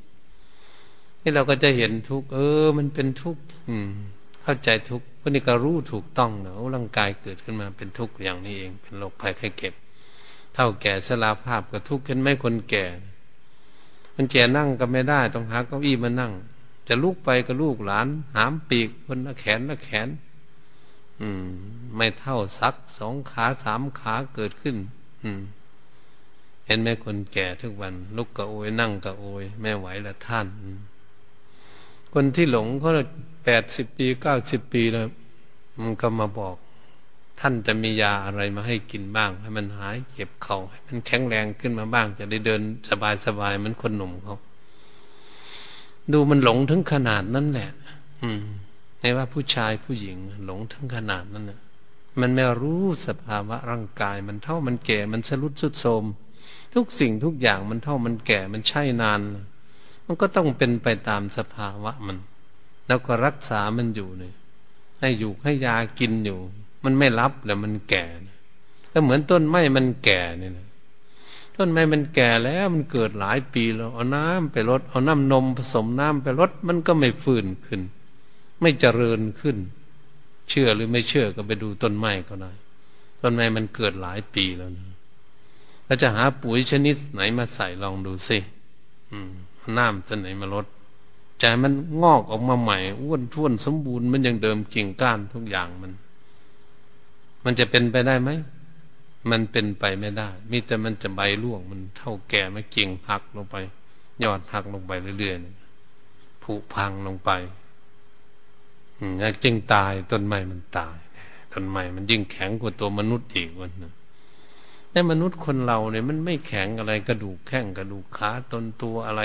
นี่เราก็จะเห็นทุกเออ มันเป็นทุกอืม เข้าใจทุกพวกนี้ก็รู้ถูกต้องเนาะร่างกายเกิดขึ้นมาเป็นทุกข์อย่างนี้เอง เป็นโรคภัยไข้เก็บ เท่าแก่สลาภาพก็ทุกข์เห็นไหมคนแก่ มันแก่นั่งก็ไม่ได้ต้องหาเก้าอี้มานั่ง จะลุกไปก็ลูกหลาน หามปีกคนละแขนละแขน อืม ไม่เท่าซักสองขาสามขาเกิดขึ้น อืม เห็นไหมคนแก่ทุกวัน ลุกกะโอยนั่งกะโอยแม่ไหวละท่าน คนที่หลงเขาแปดสิบปีเก้าสิบปีแล้วมันก็มาบอก ท่านจะมียาอะไรมาให้กินบ้าง ให้มันหายเจ็บเขา่าให้มันแข็งแรงขึ้นมาบ้าง จะได้เดินสบายสบายเหมือนคนหนุ่มเขาดูมันหลงถึงขนาดนั้นแหละ อืมไม่ว่าผู้ชายผู้หญิง หลงถึงขนาดนั้นน่ะ มันไม่รู้สภาวะร่างกาย มันเท่ามันแก่ มันสรุดสุดโทมทุกสิ่งทุกอย่างมันเท่ามันแก่ มันใช่นาน มันก็ต้องเป็นไปตามสภาวะมัน แล้วก็รักษามันอยู่เนี่ยให้อยู่ให้ยากินอยู่ มันไม่รับแล้วมันแก่ก็เหมือนต้นไม้มันแก่เนี่ยต้นไม้มันแก่แล้วมันเกิดหลายปีแล้วเอาน้ำไปลดเอาน้ำนมผสมน้ำไปลดมันก็ไม่ฟื้นขึ้น ไม่เจริญขึ้น เชื่อหรือไม่เชื่อก็ไปดูต้นไม้ก็ได้ต้นไม้มันเกิดหลายปีแล้วนะเราจะหาปุ๋ยชนิดไหนมาใส่ลองดูสิอืม น้ำจะไหนมาลดใจมันงอกออกมาใหม่อ้วนท้วนสมบูรณ์มันยังเดิมกิ่งก้านทุกอย่างมัน มันจะเป็นไปได้ไหมมันเป็นไปไม่ได้ มีแต่มันจะใบร่วง มันเท่าแก่ไม่กิ่งหักลงไป ยอดหักลงไปเรื่อยๆผุพังลงไปอืมจึงตายต้นไม้มันตายต้นไม้มันยิ่งแข็งกว่าตัวมนุษย์อีกวันนึงในมนุษย์คนเราเนี่ยมันไม่แข็งอะไรกระดูกแข้งกระดูกขาตนตัวอะไร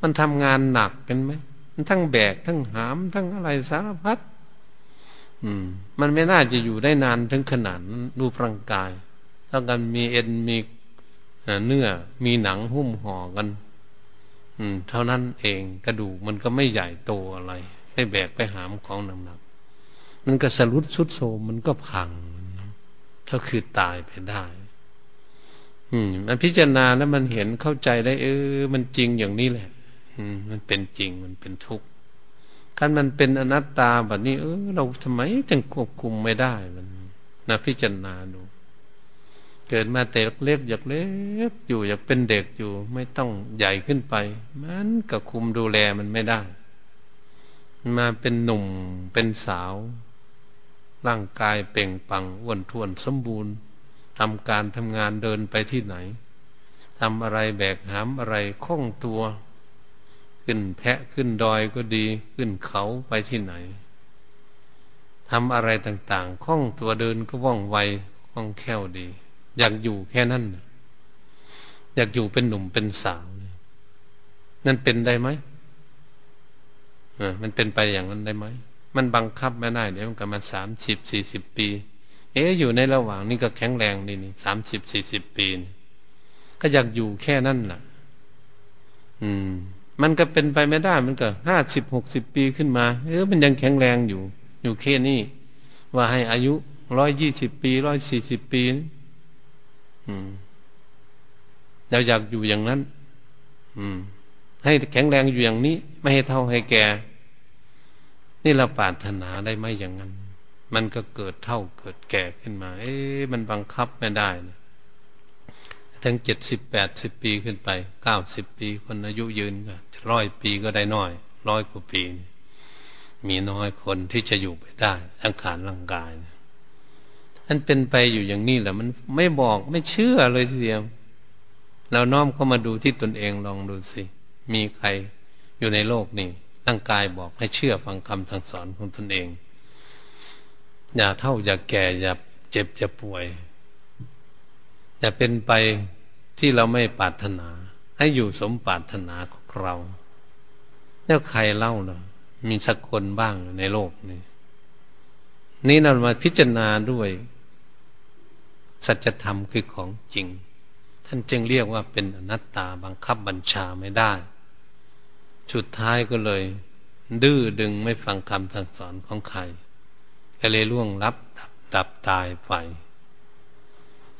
มันทำงานหนักกันไหมมันทั้งแบกทั้งหาม ทั้งอะไรสารพัดอืม มันไม่น่าจะอยู่ได้นานถึงขนาดรูปร่างกายเท่ากันมีเอ็นมีเนื้อมีหนังหุ้มห่อกัน อืม เท่านั้นเองกระดูกมันก็ไม่ใหญ่โตอะไรไม่แบกไปหามของหนักๆมันก็สรุดสุดโทมมันก็พังก็คือตายไปได้ อืม มันพิจารณาแล้วมันเห็นเข้าใจได้ เออ มันจริงอย่างนี้แหละ มันเป็นจริงมันเป็นทุกข์การมันเป็นอนัตตาแบบนี้ เออ เราทำไมจึงควบคุมไม่ได้มันนะพิจารณาดู เกิดมาแต่เล็กอยากเล็กอยู่อยากเป็นเด็กอยู่ ไม่ต้องใหญ่ขึ้นไป มันก็คุมดูแลมันไม่ได้มาเป็นหนุ่มเป็นสาว ร่างกายเป่งปังอ้วนท้วนสมบูรณ์ทำการทำงานเดินไปที่ไหนทำอะไรแบกหามอะไรคล่องตัว ขึ้นแพะขึ้นดอยก็ดี ขึ้นเขาไปที่ไหนทำอะไรต่างๆคล่องตัวเดินก็ว่องไวคล่องแคล่วดี อยากอยู่แค่นั้นอยากอยู่เป็นหนุ่มเป็นสาวนั่นเป็นได้ไหมมันเป็นไปอย่างนั้นได้ไหม มันบังคับไม่ได้ เดี๋ยวมันก็มาสามสิบสี่สิบปี เอ๊อยู่ในระหว่างนี้ก็แข็งแรงนี่นี่สามสิบสี่สิบปี ก็อยากอยู่แค่นั้นแหละอืม มันก็เป็นไปไม่ได้ มันก็ห้าสิบหกสิบปีขึ้นมา เออมันยังแข็งแรงอยู่ อยู่แค่นี้ว่าให้อายุร้อยยี่สิบปีร้อยสี่สิบปีเราอยากอยู่อย่างนั้น อืม ให้แข็งแรงอยู่อย่างนี้ ไม่ให้เท่าให้แก่นี่เราปรารถนาได้ไหมอย่างนั้น มันก็เกิดเท่าเกิดแก่ขึ้นมา เอ๊ะมันบังคับไม่ได้นะทั้งเจ็ดสิบแปดสิบปีขึ้นไปเก้าสิบปีคนอายุยืนก็ ร้อยปีก็ได้น้อย ร้อยกว่าปี มีน้อยคนที่จะอยู่ไปได้สังขารร่างกายนั่นเป็นไปอยู่อย่างนี้แหละ มันไม่บอกไม่เชื่อเลยทีเดียว เราน้อมเข้ามาดูที่ตนเองลองดูสิ มีใครอยู่ในโลกนี้ร่างกายบอกให้เชื่อฟังคำสั่งสอนของตนเอง อย่าเท่าอย่าแก่อย่าเจ็บอย่าป่วยอย่าเป็นไปที่เราไม่ปรารถนา ให้อยู่สมปรารถนาของ เรา แล้วใครเล่าเนาะมีสักคนบ้างในโลกนี้ นี่เรามาพิจารณาด้วย สัจธรรมคือของจริง ท่านจึงเรียกว่าเป็นอนัตตาบังคับบัญชาไม่ได้ สุดท้ายก็เลย ดื้อดึงไม่ฟังคำสั่งสอนของใครก็เลยล่วงลับดับดับตายไป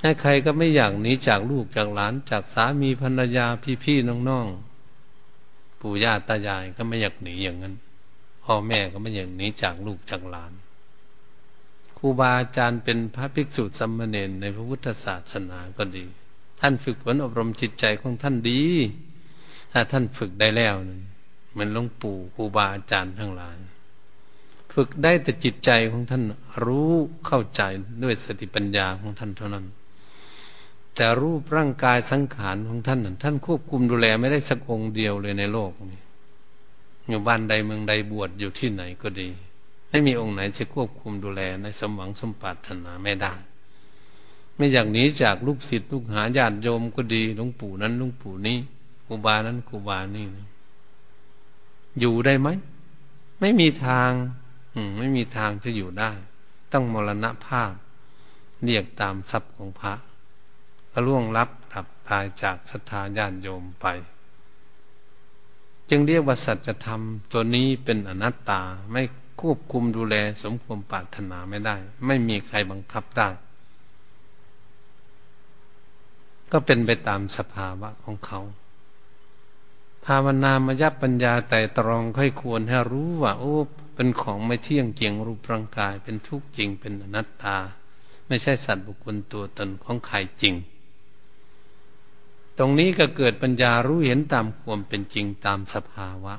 ให้ใครก็ไม่อยากหนีจากลูกจากหลานจากสามีภรรยาพี่ๆน้องๆ ปู่ย่าตายายก็ไม่อยากหนีอย่างนั้น พ่อแม่ก็ไม่อยากหนีจากลูกจากหลานครูบาอาจารย์เป็นพระภิกษุสัมมาเนนในพระพุทธศาสนาก็ดี ท่านฝึกฝนอบรมจิตใจของท่านดี ถ้าท่านฝึกได้แล้วนะเหมือนหลวงปู่ครูบาอาจารย์ทั้งหลาย ฝึกได้แต่จิตใจของท่านรู้เข้าใจด้วยสติปัญญาของท่านเท่านั้น แต่รูปร่างกายสังขารของท่านท่านควบคุมดูแลไม่ได้สักองค์เดียวเลยในโลกนี้อยู่บ้านใดเมืองใดบวชอยู่ที่ไหนก็ดี ไม่มีองค์ไหนจะควบคุมดูแลในสมหวังสมปรารถนาไม่ได้ไม่อย่างนี้จากลูกศิษย์ลูกหาญาติโยมก็ดีหลวงปู่นั้นหลวงปู่นี้ครูบานั้นครูบานี่อยู่ได้ไหมไม่มีทาง อืม ไม่มีทางจะอยู่ได้ ต้องมรณะภาพ เรียกตามทรัพย์ของพระ ก็ล่วงลับดับตายจากศรัทธาญาติโยมไป จึงเรียกว่าสัจธรรมตัวนี้เป็นอนัตตาไม่ควบคุมดูแลสมควรปรารถนาไม่ได้ ไม่มีใครบังคับได้ ก็เป็นไปตามสภาวะของเขา ภาวนามยับปัญญาแต่ตรองค่อยควรให้รู้ว่า โอ้ เป็นของไม่เที่ยงเกียงรูปร่างกาย เป็นทุกข์จริงเป็นอนัตตา ไม่ใช่สัตว์บุคคลตัวตนของใครจริง ตรงนี้ก็เกิดปัญญารู้เห็นตามความเป็นจริงตามสภาวะ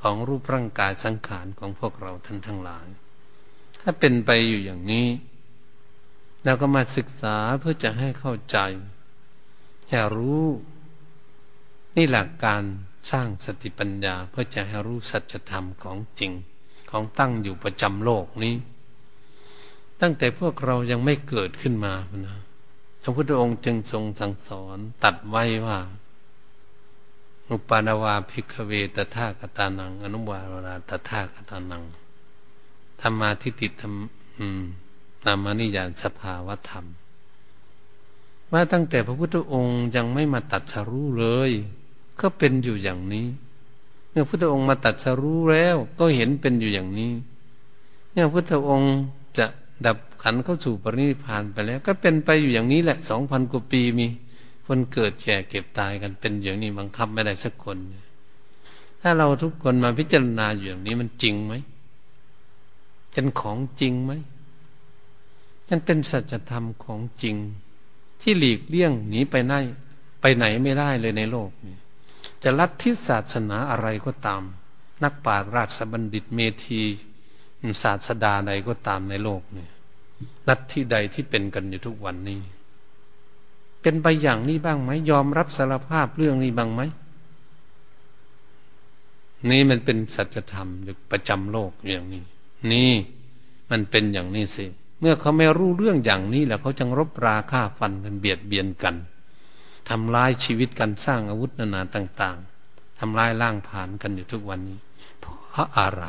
ของรูปร่างกายสังขารของพวกเราท่านทั้งหลาย ถ้าเป็นไปอยู่อย่างนี้เราก็มาศึกษาเพื่อจะให้เข้าใจให้รู้ นี่หลักการสร้างสติปัญญาเพื่อจะให้รู้สัจธรรมของจริงของตั้งอยู่ประจำโลกนี้ ตั้งแต่พวกเรายังไม่เกิดขึ้นมานะ พระพุทธองค์จึงทรงสั่งสอนตัดไว้ว่า อุปานาวาภิกเวตถากตานัง อนุวาราตถากตานังธรรมาทิฏฐิธรรมนามานิยานสภาวธรรม ว่าตั้งแต่พระพุทธองค์ยังไม่มาตัดสรู้เลย ก็เป็นอยู่อย่างนี้ เมื่อพุทธองค์มาตัดสรู้แล้ว ก็เห็นเป็นอยู่อย่างนี้ เมื่อพุทธองค์จะ ดับขันเข้าสู่ปรินิพานไปแล้ว ก็เป็นไปอยู่อย่างนี้แหละสองพันกว่าปีมีคนเกิดแก่เก็บตายกันเป็นอย่างนี้บังคับไม่ได้สักคน ถ้าเราทุกคนมาพิจารณาอยู่อย่างนี้มันจริงไหมเป็นของจริงไหมมันเป็นสัจธรรมของจริง ที่หลีกเลี่ยงหนีไปไหนไปไหนไม่ได้เลยในโลกนี้จะลัทธิศาสนาอะไรก็ตาม นักปราชญ์ราชบัณฑิตเมธีศาสดาใดก็ตามในโลกเนี่ย ลัทธิใดที่เป็นกันอยู่ทุกวันนี้ เป็นไปอย่างนี้บ้างไหมยอมรับสารภาพเรื่องนี้บ้างไหมนี่มันเป็นสัจธรรมอยู่ประจำโลกอย่างนี้ นี่มันเป็นอย่างนี้สิเมื่อเขาไม่รู้เรื่องอย่างนี้แล้วเขาจึงรบราฆ่าฟันกันเบียดเบียนกันทำลายชีวิตกันสร้างอาวุธนานาต่าง ๆทำลายล่างผ่านกันอยู่ทุกวันนี้ เพราะอะไร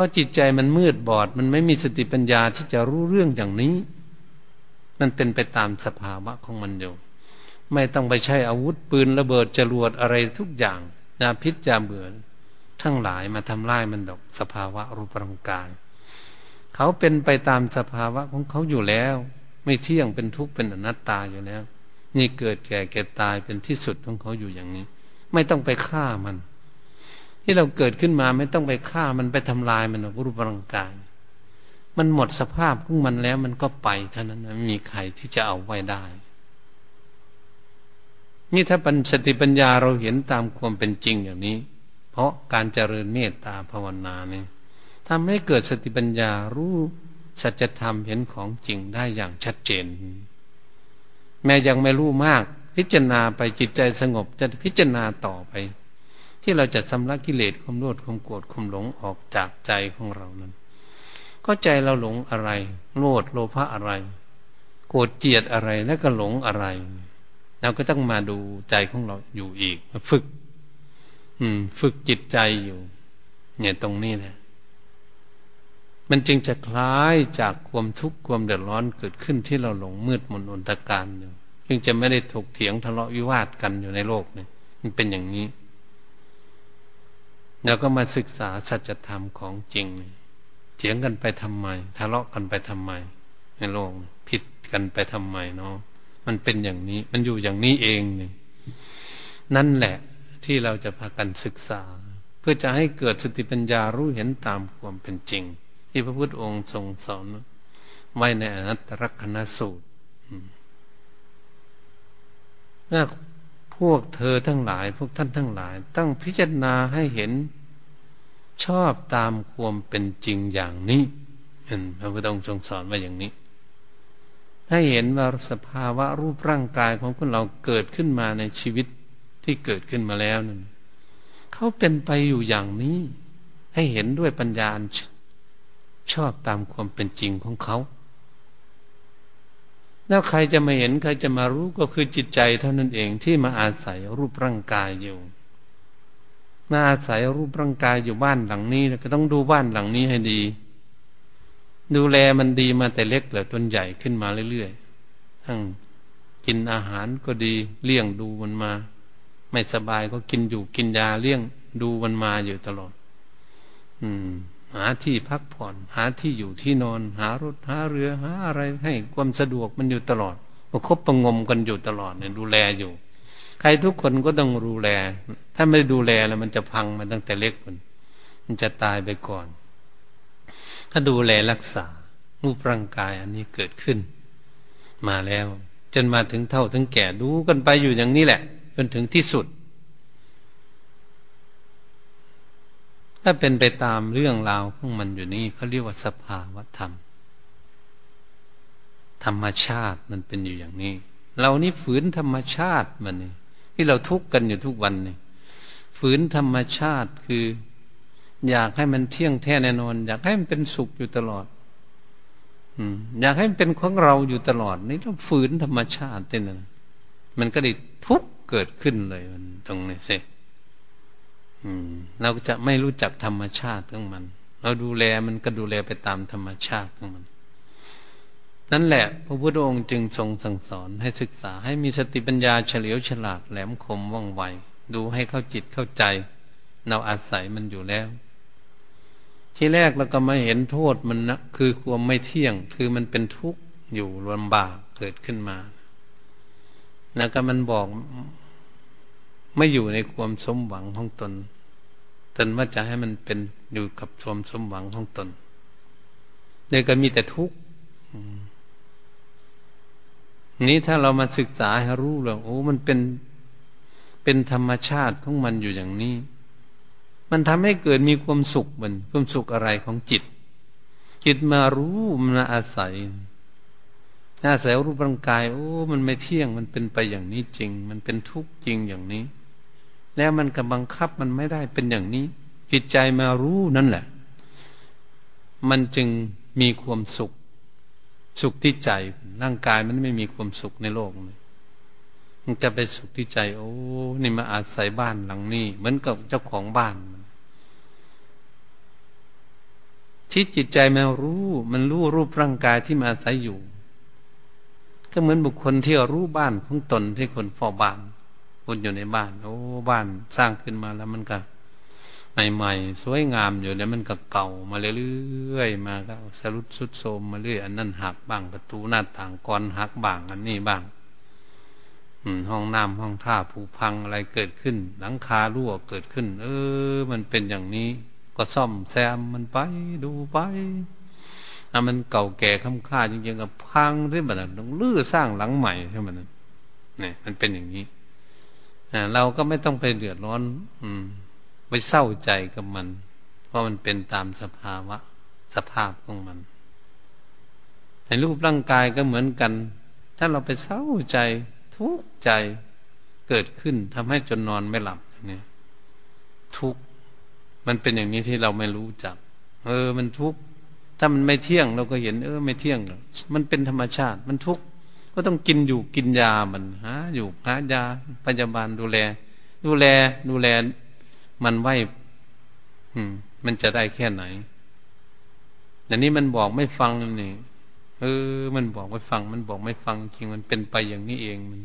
ราะจิตใจมันมืดบอด มันไม่มีสติปัญญาที่จะรู้เรื่องอย่างนี้ มันเป็นไปตามสภาวะของมันอยู่ไม่ต้องไปใช้อาวุธปืนระเบิดจรวดอะไรทุกอย่างยาพิษยาเบื่อทั้งหลายมาทำลายมันดอกสภาวะรูปร่างกายเขาเป็นไปตามสภาวะของเขาอยู่แล้ว ไม่เที่ยงเป็นทุกข์เป็นอนัตตาอยู่แล้ว นี่เกิดแก่แก่ตายเป็นที่สุดของเขาอยู่อย่างนี้ ไม่ต้องไปฆ่ามัน ที่เราเกิดขึ้นมาไม่ต้องไปฆ่ามันไปทำลายมันรูปร่างกาย มันหมดสภาพของมันแล้วมันก็ไปเท่านั้นไม่มีใครที่จะเอาไว้ได้ นี่ถ้าปัญสติปัญญาเราเห็นตามความเป็นจริงอย่างนี้ เพราะการเจริญเมตตาภาวนาเนี่ยทำให้เกิดสติปัญญารู้สัจธรรมเห็นของจริงได้อย่างชัดเจน แม้ยังไม่รู้มาก พิจารณาไปจิตใจสงบจะพิจารณาต่อไป ที่เราจะชำระกิเลสความโลภความโกรธความหลงออกจากใจของเรานั้นก็ใจเราหลงอะไรโลดโลภะอะไร โกรธเจียดอะไรแล้วก็หลงอะไรเราก็ต้องมาดูใจของเราอยู่อีกฝึก อืม ฝึกจิตใจอยู่ เนี่ยตรงนี้แหละมันจึงจะคล้ายจากความทุกข์ความเดือดร้อนเกิดขึ้นที่เราหลงมืดมนอนตการอยู่จึงจะไม่ได้ถกเถียงทะเลาะวิวาทกันอยู่ในโลกเนี่ยมันเป็นอย่างนี้ เราก็มาศึกษาสัจธรรมของจริงเถียงกันไปทำไมทะเลาะกันไปทำไมในโลกผิดกันไปทำไมเนาะมันเป็นอย่างนี้ มันอยู่อย่างนี้เองนี่นั่นแหละที่เราจะพากันศึกษา เพื่อจะให้เกิดสติปัญญารู้เห็นตามความเป็นจริง ที่พระพุทธองค์ทรงสอนไว้ในอนัตตลกนสูตรเมื่อ พวกเธอทั้งหลาย พวกท่านทั้งหลายต้องพิจารณาให้เห็นชอบตามความเป็นจริงอย่างนี้พระพุทธองค์ทรงสอนว่าอย่างนี้ ให้เห็นว่าสภาวะรูปร่างกายของคนเราเกิดขึ้นมาในชีวิตที่เกิดขึ้นมาแล้วนั่นเขาเป็นไปอยู่อย่างนี้ ให้เห็นด้วยปัญญาชอบตามความเป็นจริงของเขา แล้วใครจะมาเห็นใครจะมารู้ก็คือจิตใจเท่านั้นเองที่มาอาศัยรูปร่างกายอยู่มาอาศัยรูปร่างกายอยู่บ้านหลังนี้ก็ต้องดูบ้านหลังนี้ให้ดี ดูแลมันดีมาแต่เล็กเหลือตนใหญ่ขึ้นมาเรื่อยๆทั้งกินอาหารก็ดีเลี้ยงดูมันมา ไม่สบายก็กินอยู่กินยาเลี้ยงดูมันมาอยู่ตลอด อืม หาที่พักผ่อน หาที่อยู่ที่นอน หารถหาเรือหาอะไรให้ความสะดวกมันอยู่ตลอดประคบประงมกันอยู่ตลอดเนี่ยดูแลอยู่ ใครทุกคนก็ต้องดูแล ถ้าไม่ดูแลแล้วมันจะพังมันตั้งแต่เล็กมันมันจะตายไปก่อน ถ้าดูแลรักษารูปร่างกายอันนี้เกิดขึ้น มาแล้ว จนมาถึงเท่าถึงแก่ดูกันไปอยู่อย่างนี้แหละ จนถึงที่สุด ถ้าเป็นไปตามเรื่องราวของมันอยู่นี่เขาเรียกว่าสภาวธรรม ธรรมชาติมันเป็นอยู่อย่างนี้ เรานี่ฝืนธรรมชาติมันนี่ที่เราทุกข์กันอยู่ทุกวันนี่ฝืนธรรมชาติคือ อยากให้มันเที่ยงแท้แน่นอน อยากให้มันเป็นสุขอยู่ตลอด อืม อยากให้มันเป็นของเราอยู่ตลอด นี่ต้องฝืนธรรมชาติเต้นมันก็ได้ทุกข์เกิดขึ้นเลยมันตรงนี้สิ เราจะไม่รู้จักธรรมชาติของมัน เราดูแลมันก็ดูแลไปตามธรรมชาติของมัน นั่นแหละ พระพุทธองค์จึงทรงสั่งสอนให้ศึกษาให้มีสติปัญญาเฉลียวฉลาดแหลมคมว่องไว ดูให้เข้าจิตเข้าใจ เราอาศัยมันอยู่แล้ว ที่แรกเราก็มาเห็นโทษมันนะคือความไม่เที่ยง คือมันเป็นทุกข์อยู่ลำบากเกิดขึ้นมา แล้วก็มันบอก ไม่อยู่ในความสมหวังของตน ตนว่าจะให้มันเป็นอยู่กับความสมหวังของตนเนี่ยก็มีแต่ทุกข์นี้ถ้าเรามาศึกษาให้รู้แล้วโอ้ มันเป็นเป็นธรรมชาติของมันอยู่อย่างนี้ มันทำให้เกิดมีความสุขมันความสุขอะไรของจิต จิตมารู้มันอาศัยอาศัยรูปร่างกาย โอ้ มันไม่เที่ยง มันเป็นไปอย่างนี้จริง มันเป็นทุกข์จริงอย่างนี้ แล้วมันก็บังคับมันไม่ได้เป็นอย่างนี้ จิตใจมารู้นั่นแหละ มันจึงมีความสุข สุขที่ใจร่างกายมันไม่มีความสุขในโลกเลยมันจะไปสุขที่ใจ โอ้นี่มาอาศัยบ้านหลังนี้ เหมือนกับเจ้าของบ้านที่จิตใจมันรู้ มันรู้รูปร่างกายที่มาอาศัยอยู่ ก็เหมือนบุคคลที่รู้บ้านของตนที่คนเฝ้าบ้าน คนอยู่ในบ้าน โอ้บ้านสร้างขึ้นมาแล้วมันก็ใหม่ๆสวยงามอยู่แล้วมันก็เก่ามาเรื่อยๆมาก็สรุดสุดโทมมาเรื่อยอันนั้นหักบ้างประตูหน้าต่างกรหักบ้างอันนี้บ้างห้องน้ำห้องท่าผุพังอะไรเกิดขึ้น หลังคารั่วเกิดขึ้น เออ มันเป็นอย่างนี้ ก็ซ่อมแซมมันไปดูไปถ้ามันเก่าแก่ค้ำค่าจริงๆกับพังที่มันต้องลื้อสร้างหลังใหม่ใช่ไหมนั่นนี่มันเป็นอย่างนี้ เราก็ไม่ต้องไปเดือดร้อน อืมไปเศร้าใจกับมัน เพราะมันเป็นตามสภาวะ สภาพของมันในรูปร่างกายก็เหมือนกัน ถ้าเราไปเศร้าใจ ทุกข์ใจเกิดขึ้นทำให้จนนอนไม่หลับเนี่ย ทุกข์มันเป็นอย่างนี้ที่เราไม่รู้จัก เออ มันทุกข์ถ้ามันไม่เที่ยงเราก็เห็น เออ ไม่เที่ยงมันเป็นธรรมชาติ มันทุกข์ ก็ต้องกินอยู่กินยามันหาอยู่หายาพยาบาลดูแล ดูแล ดูแล มันไหวมมันจะได้แค่ไหนแต่นี้มันบอกไม่ฟังนี่เออ มันบอกไม่ฟัง มันบอกไม่ฟังจริงมันเป็นไปอย่างนี้เองมัน